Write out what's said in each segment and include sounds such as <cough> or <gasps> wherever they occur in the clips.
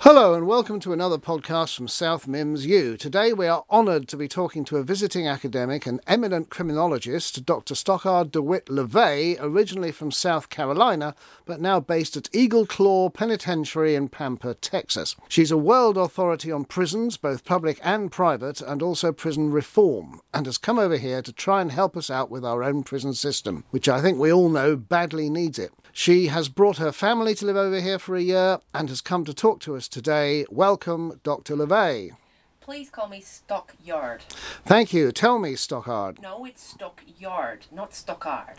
Hello and welcome to another podcast from South Mimms U. Today we are honoured to be talking to a visiting academic and eminent criminologist, Dr. Stockard DeWitt LeVay, originally from South Carolina, but now based at Eagle Claw Penitentiary in Pampa, Texas. She's a world authority on prisons, both public and private, and also prison reform, and has come over here to try and help us out with our own prison system, which I think we all know badly needs it. She has brought her family to live over here for a year and has come to talk to us today. Welcome, Dr. LeVay. Please call me Stockyard. Thank you. Tell me, Stockard. No, it's Stockyard, not Stockard.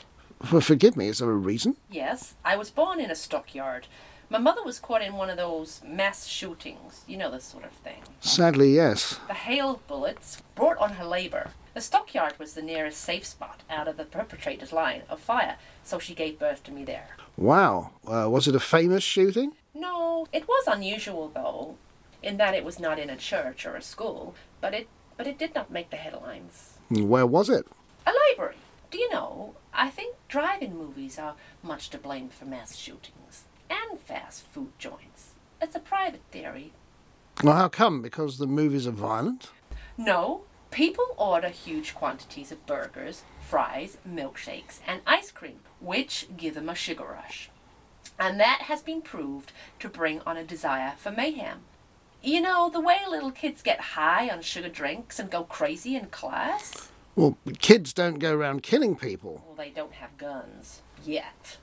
Well, forgive me, is there a reason? Yes, I was born in a stockyard. My mother was caught in one of those mass shootings. You know this sort of thing. Sadly, yes. The hail bullets brought on her labor. The stockyard was the nearest safe spot out of the perpetrator's line of fire, so she gave birth to me there. Wow. Uh, was it a famous shooting? No, it was unusual though, in that it was not in a church or a school, but it but it did not make the headlines. Where was it? A library. Do you know, I think drive-in movies are much to blame for mass shootings and fast food joints. It's a private theory. Well, how come? Because the movies are violent? No, people order huge quantities of burgers, fries, milkshakes, and ice cream, which give them a sugar rush. And that has been proved to bring on a desire for mayhem. You know, the way little kids get high on sugar drinks and go crazy in class? Well, kids don't go around killing people. Well, they don't have guns. Yet.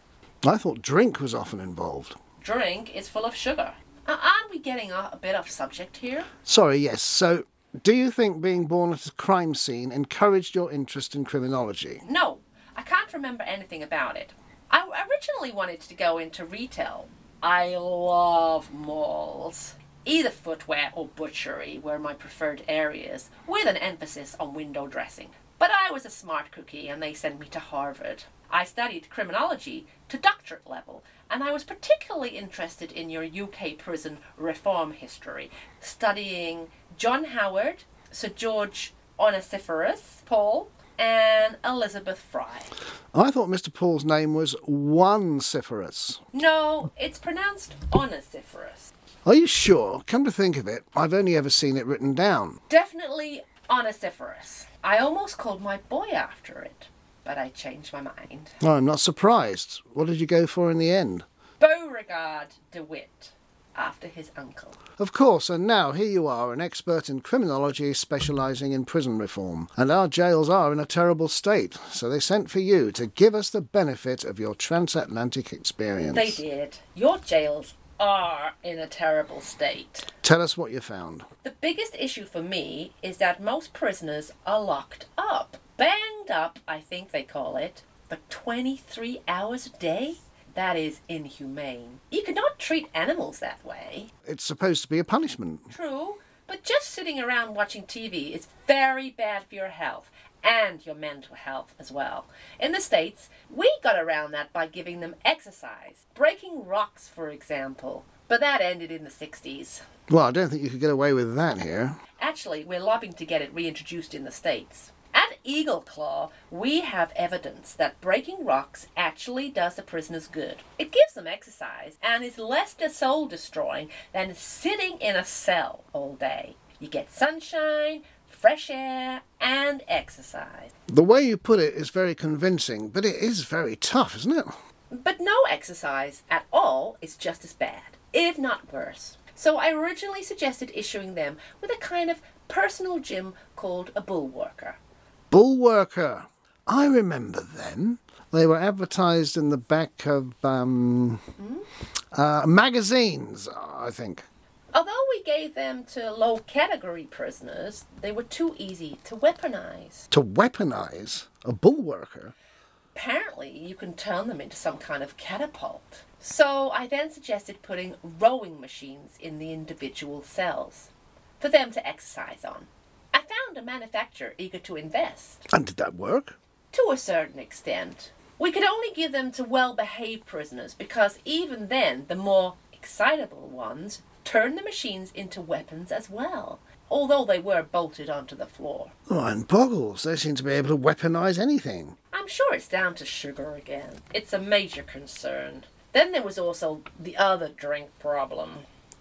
I thought drink was often involved. Drink is full of sugar. Uh, aren't we getting a, a bit off subject here? Sorry, yes. So, do you think being born at a crime scene encouraged your interest in criminology? No, I can't remember anything about it. I originally wanted to go into retail. I love malls. Either footwear or butchery were my preferred areas, with an emphasis on window dressing. But I was a smart cookie and they sent me to Harvard. I studied criminology to doctorate level, and I was particularly interested in your UK prison reform history, studying John Howard, Sir George Onesiphorus Paul, and Elizabeth Fry. I thought Mr. Paul's name was One Syphilis. No, it's pronounced Onesiphorus. Are you sure? Come to think of it, I've only ever seen it written down. Definitely Onesiphorus. I almost called my boy after it, but I changed my mind. Well, I'm not surprised. What did you go for in the end? Beauregard DeWitt, after his uncle. Of course, and now here you are, an expert in criminology specialising in prison reform. And our jails are in a terrible state, so they sent for you to give us the benefit of your transatlantic experience. They did. Your jails are in a terrible state. Tell us what you found. The biggest issue for me is that most prisoners are locked up. Banged up, I think they call it, for 23 hours a day? That is inhumane. You cannot treat animals that way. It's supposed to be a punishment. True, but just sitting around watching TV is very bad for your health and your mental health as well. In the States, we got around that by giving them exercise, breaking rocks, for example. But that ended in the 60s. Well, I don't think you could get away with that here. Actually, we're lobbying to get it reintroduced in the States. At Eagle Claw, we have evidence that breaking rocks actually does the prisoners good. It gives them exercise and is less soul destroying than sitting in a cell all day. You get sunshine, fresh air, and exercise. The way you put it is very convincing, but it is very tough, isn't it? But no exercise at all is just as bad, if not worse. So I originally suggested issuing them with a kind of personal gym called a bullworker. Bullworker. I remember them. They were advertised in the back of um, uh, magazines, I think. Although we gave them to low category prisoners, they were too easy to weaponize. To weaponize a bullworker? Apparently, you can turn them into some kind of catapult. So I then suggested putting rowing machines in the individual cells for them to exercise on. Found a manufacturer eager to invest. And did that work? To a certain extent. We could only give them to well behaved prisoners because even then the more excitable ones turned the machines into weapons as well, although they were bolted onto the floor. Oh, Mine boggles. They seem to be able to weaponize anything. I'm sure it's down to sugar again. It's a major concern. Then there was also the other drink problem.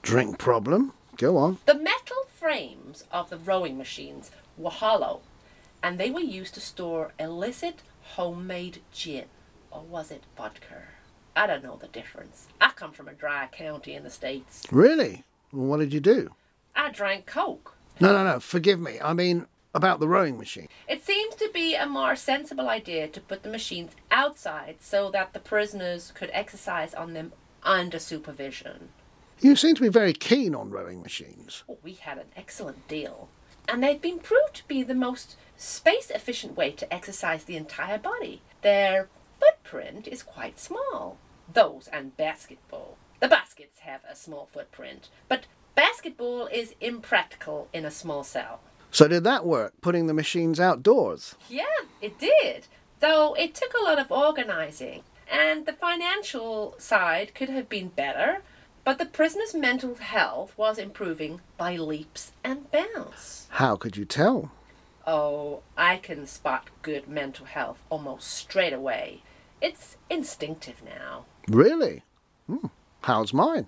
Drink problem? Go on. The metal frames of the rowing machines were hollow, and they were used to store illicit homemade gin. Or was it vodka? I don't know the difference. I come from a dry county in the States. Really? Well, what did you do? I drank Coke. No, no, no. Forgive me. I mean, about the rowing machine. It seems to be a more sensible idea to put the machines outside so that the prisoners could exercise on them under supervision. You seem to be very keen on rowing machines. Oh, we had an excellent deal. And they've been proved to be the most space efficient way to exercise the entire body. Their footprint is quite small. Those and basketball. The baskets have a small footprint, but basketball is impractical in a small cell. So, did that work, putting the machines outdoors? Yeah, it did. Though it took a lot of organizing, and the financial side could have been better, but the prisoner's mental health was improving by leaps and bounds. How could you tell? Oh, I can spot good mental health almost straight away. It's instinctive now. Really? Hmm. How's mine?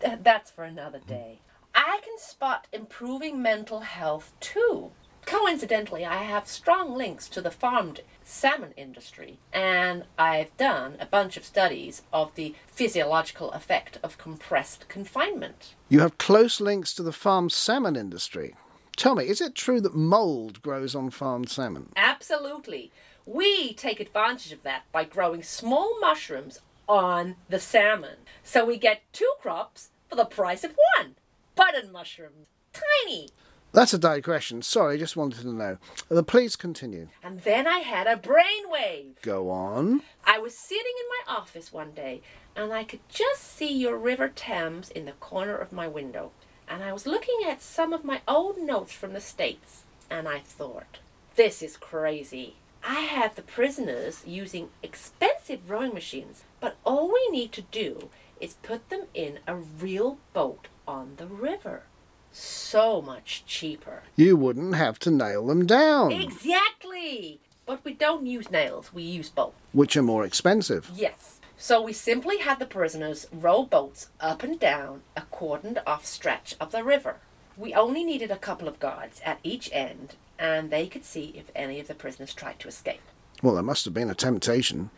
Th- that's for another day. I can spot improving mental health too. Coincidentally, I have strong links to the farmed salmon industry, and I've done a bunch of studies of the physiological effect of compressed confinement. You have close links to the farmed salmon industry. Tell me, is it true that mould grows on farmed salmon? Absolutely. We take advantage of that by growing small mushrooms on the salmon. So we get two crops for the price of one. Button mushrooms. Tiny. That's a digression. Sorry, I just wanted to know. The please continue. And then I had a brainwave. Go on. I was sitting in my office one day and I could just see your River Thames in the corner of my window. And I was looking at some of my old notes from the States and I thought, this is crazy. I have the prisoners using expensive rowing machines, but all we need to do is put them in a real boat on the river. So much cheaper. You wouldn't have to nail them down, Exactly! But we don't use nails, we use bolts. which are more expensive. Yes. So we simply had the prisoners row boats up and down a cordoned off stretch of the river. We only needed a couple of guards at each end, and they could see if any of the prisoners tried to escape. Well, there must have been a temptation.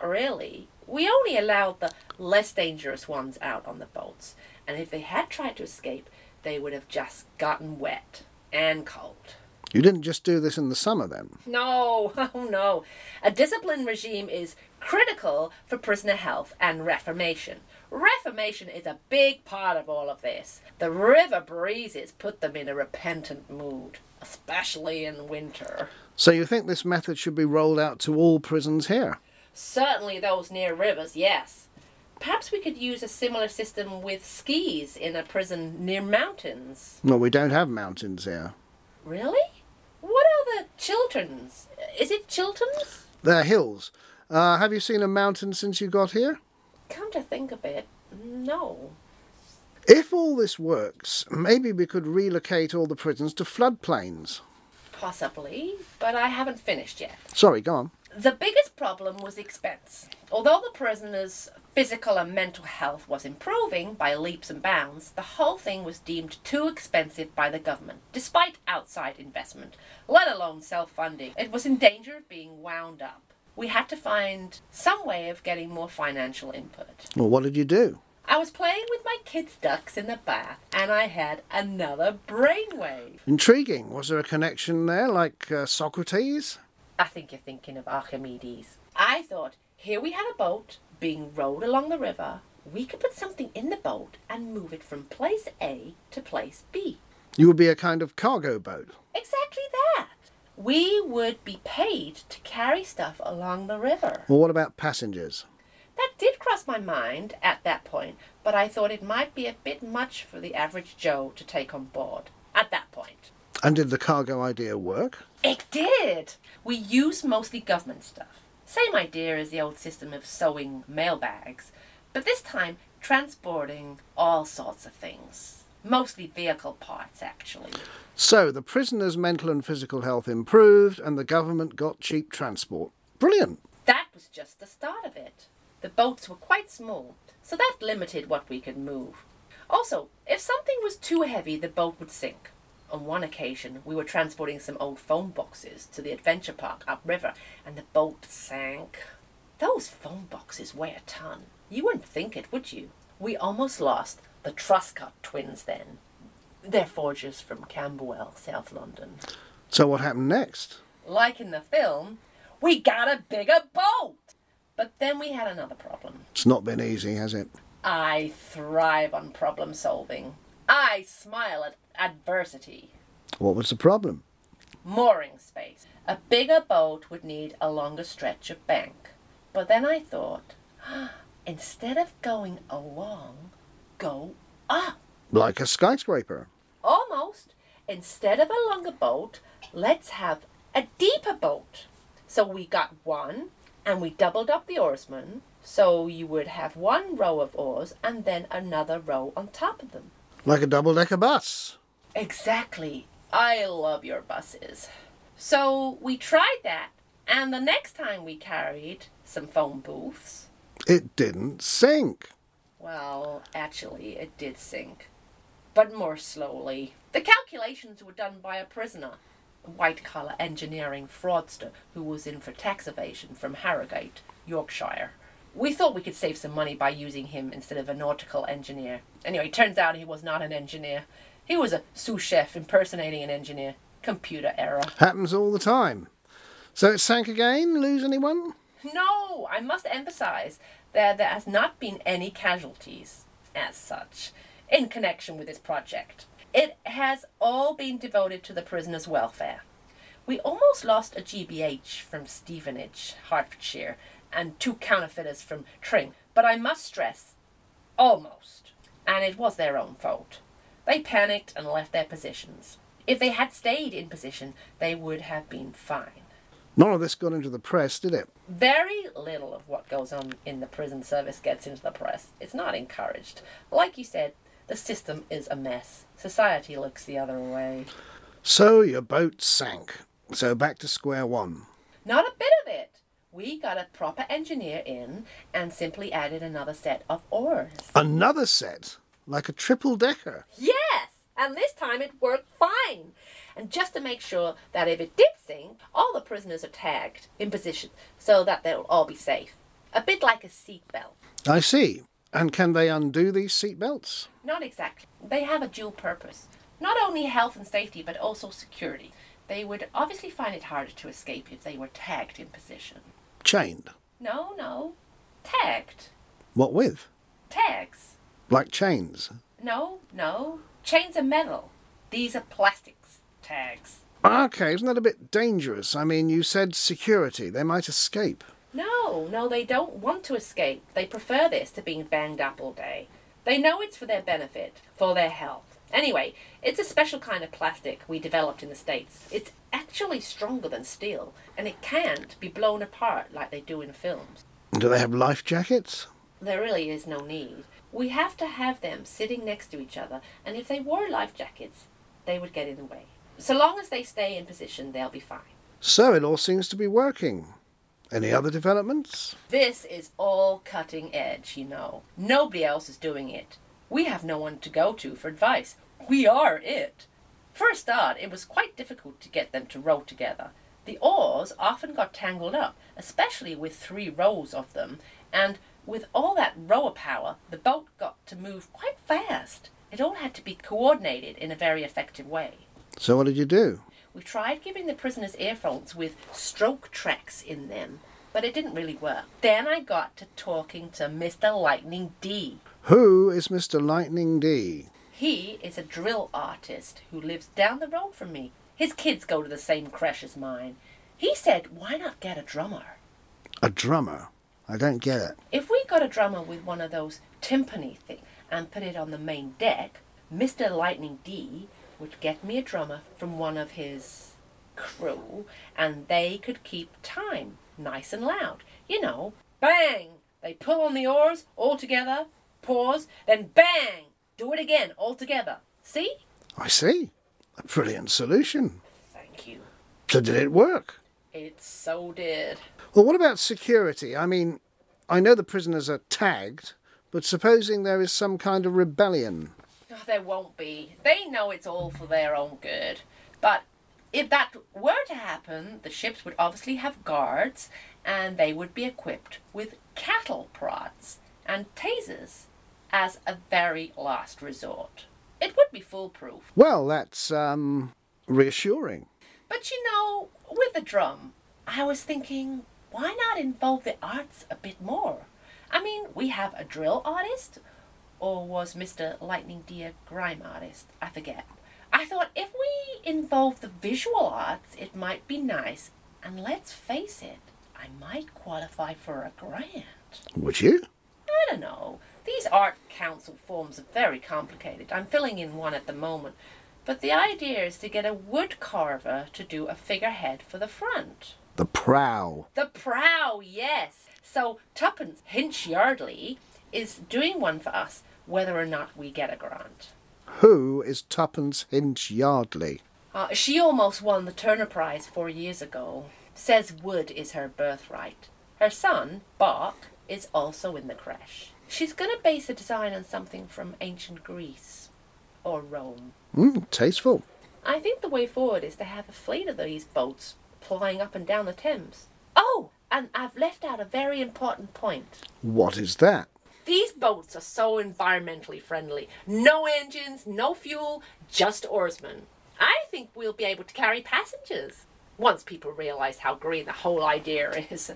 Not really. We only allowed the less dangerous ones out on the boats, and if they had tried to escape, they would have just gotten wet and cold. You didn't just do this in the summer then. No, <laughs> oh no. A discipline regime is critical for prisoner health and reformation. Reformation is a big part of all of this. The river breezes put them in a repentant mood, especially in winter. So you think this method should be rolled out to all prisons here? Certainly those near rivers, yes. Perhaps we could use a similar system with skis in a prison near mountains. Well, we don't have mountains here. Really? What are the Chilterns? Is it Chilterns? They're hills. Uh, have you seen a mountain since you got here? Come to think of it, no. If all this works, maybe we could relocate all the prisons to floodplains. Possibly, but I haven't finished yet. Sorry, go on. The biggest problem was expense. Although the prisoners' physical and mental health was improving by leaps and bounds, the whole thing was deemed too expensive by the government, despite outside investment, let alone self funding. It was in danger of being wound up. We had to find some way of getting more financial input. Well, what did you do? I was playing with my kids' ducks in the bath, and I had another brainwave. Intriguing. Was there a connection there, like uh, Socrates? I think you're thinking of Archimedes. I thought, here we had a boat being rowed along the river. We could put something in the boat and move it from place A to place B. You would be a kind of cargo boat. Exactly that. We would be paid to carry stuff along the river. Well, what about passengers? That did cross my mind at that point, but I thought it might be a bit much for the average Joe to take on board at that point. And did the cargo idea work? It did. We use mostly government stuff. Same idea as the old system of sewing mail bags, but this time transporting all sorts of things. Mostly vehicle parts, actually. So the prisoners' mental and physical health improved, and the government got cheap transport. Brilliant. That was just the start of it. the boats were quite small, so that limited what we could move. Also, if something was too heavy, the boat would sink. On one occasion, we were transporting some old phone boxes to the adventure park upriver, and the boat sank. Those phone boxes weigh a ton. You wouldn't think it, would you? We almost lost the Truscott twins then. They're forgers from Camberwell, South London. So what happened next? Like in the film, we got a bigger boat! But then we had another problem. It's not been easy, has it? I thrive on problem solving. I smile at adversity. What was the problem? Mooring space. A bigger boat would need a longer stretch of bank. But then I thought, <gasps> instead of going along, go up. Like a skyscraper. Almost. Instead of a longer boat, let's have a deeper boat. So we got one, and we doubled up the oarsmen. So you would have one row of oars and then another row on top of them. Like a double decker bus. Exactly. I love your buses. So we tried that, and the next time we carried some phone booths, It didn't sink. well, actually, it did sink, but more slowly. The calculations were done by a prisoner, a white collar engineering fraudster who was in for tax evasion from Harrogate, Yorkshire. We thought we could save some money by using him instead of a nautical engineer. Anyway, turns out he was not an engineer. He was a sous chef impersonating an engineer. Computer error. Happens all the time. So it sank again? Lose anyone? No, I must emphasize that there has not been any casualties as such in connection with this project. It has all been devoted to the prisoners' welfare. We almost lost a GBH from Stevenage, Hertfordshire, and two counterfeiters from Tring, but I must stress, almost. And it was their own fault. They panicked and left their positions. If they had stayed in position, they would have been fine. None of this got into the press, did it? Very little of what goes on in the prison service gets into the press. It's not encouraged. Like you said, the system is a mess. Society looks the other way. So your boat sank. So back to square one. Not a bit of it. We got a proper engineer in and simply added another set of oars. Another set, like a triple decker. Yes! And this time it worked fine. And just to make sure that if it did sink, all the prisoners are tagged in position so that they'll all be safe. A bit like a seatbelt. I see. And can they undo these seatbelts? Not exactly. They have a dual purpose. Not only health and safety, but also security. They would obviously find it harder to escape if they were tagged in position. Chained. No, no. Tagged. What with? Tags. Like chains. No, no. Chains are metal. These are plastics. Tags. Okay, isn't that a bit dangerous? I mean, you said security. They might escape. No, no, they don't want to escape. They prefer this to being banged up all day. They know it's for their benefit, for their health. Anyway, it's a special kind of plastic we developed in the States. It's actually stronger than steel, and it can't be blown apart like they do in films. Do they have life jackets? There really is no need. We have to have them sitting next to each other, and if they wore life jackets, they would get in the way. So long as they stay in position, they'll be fine. So it all seems to be working. Any other developments? This is all cutting edge, you know. Nobody else is doing it. We have no one to go to for advice. We are it. For a start, it was quite difficult to get them to row together. The oars often got tangled up, especially with three rows of them, and with all that rower power, the boat got to move quite fast. It all had to be coordinated in a very effective way. So what did you do? We tried giving the prisoners earphones with stroke tracks in them, but it didn't really work. Then I got to talking to Mr. Lightning D. Who is Mr. Lightning D? He is a drill artist who lives down the road from me. His kids go to the same creche as mine. He said, why not get a drummer? A drummer. I don't get it. If we got a drummer with one of those timpani things and put it on the main deck, Mr. Lightning D would get me a drummer from one of his crew and they could keep time nice and loud. You know, bang! They pull on the oars all together, pause, then bang! Do it again all together. See? I see. A brilliant solution. Thank you. So did it work? It so did. Well, what about security? I mean, I know the prisoners are tagged, but supposing there is some kind of rebellion. Oh, there won't be. They know it's all for their own good. But if that were to happen, the ships would obviously have guards and they would be equipped with cattle prods and tasers as a very last resort. It would be foolproof. Well, that's um reassuring. But you know, with the drum, I was thinking, why not involve the arts a bit more? I mean, we have a drill artist, or was Mr. Lightning Deer grime artist? I forget. I thought if we involve the visual arts, it might be nice. And let's face it, I might qualify for a grant. Would you? I don't know. These art council forms are very complicated. I'm filling in one at the moment. But the idea is to get a wood carver to do a figurehead for the front. The prow. The prow, yes. So Tuppence Hinch Yardley is doing one for us, whether or not we get a grant. Who is Tuppence Hinch Yardley? Uh, she almost won the Turner Prize four years ago. Says wood is her birthright. Her son, Bach, is also in the creche. She's going to base the design on something from ancient Greece or Rome. Mm, tasteful. I think the way forward is to have a fleet of these boats plying up and down the Thames. Oh, and I've left out a very important point. What is that? These boats are so environmentally friendly. No engines, no fuel, just oarsmen. I think we'll be able to carry passengers once people realize how green the whole idea is.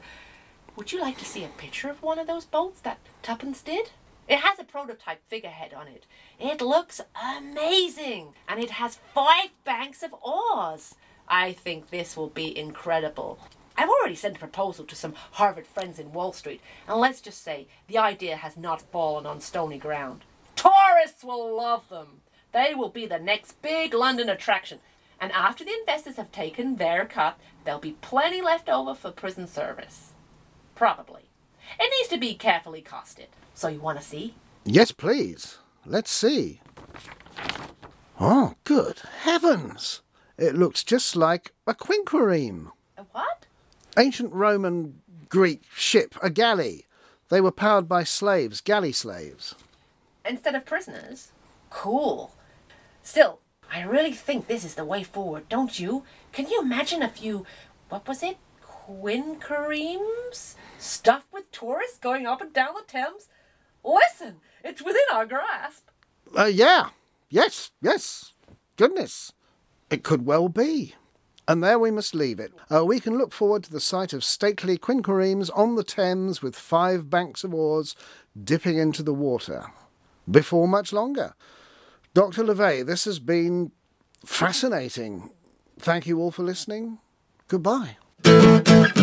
Would you like to see a picture of one of those boats that Tuppence did? It has a prototype figurehead on it. It looks amazing and it has five banks of oars. I think this will be incredible. I've already sent a proposal to some Harvard friends in Wall Street, and let's just say the idea has not fallen on stony ground. Tourists will love them. They will be the next big London attraction. And after the investors have taken their cut, there'll be plenty left over for prison service. Probably. It needs to be carefully costed. So you want to see? Yes, please. Let's see. Oh, good heavens! It looks just like a quinquereme. A what? Ancient Roman Greek ship, a galley. They were powered by slaves, galley slaves. Instead of prisoners? Cool. Still, I really think this is the way forward, don't you? Can you imagine a few, what was it? Quinqueremes? Stuffed with tourists going up and down the Thames? Listen, it's within our grasp. Uh, yeah. Yes, yes. Goodness. It could well be. And there we must leave it. Uh, we can look forward to the sight of stately quinqueremes on the Thames with five banks of oars dipping into the water. Before much longer. Dr. LeVay, this has been fascinating. Thank you all for listening. Goodbye thank you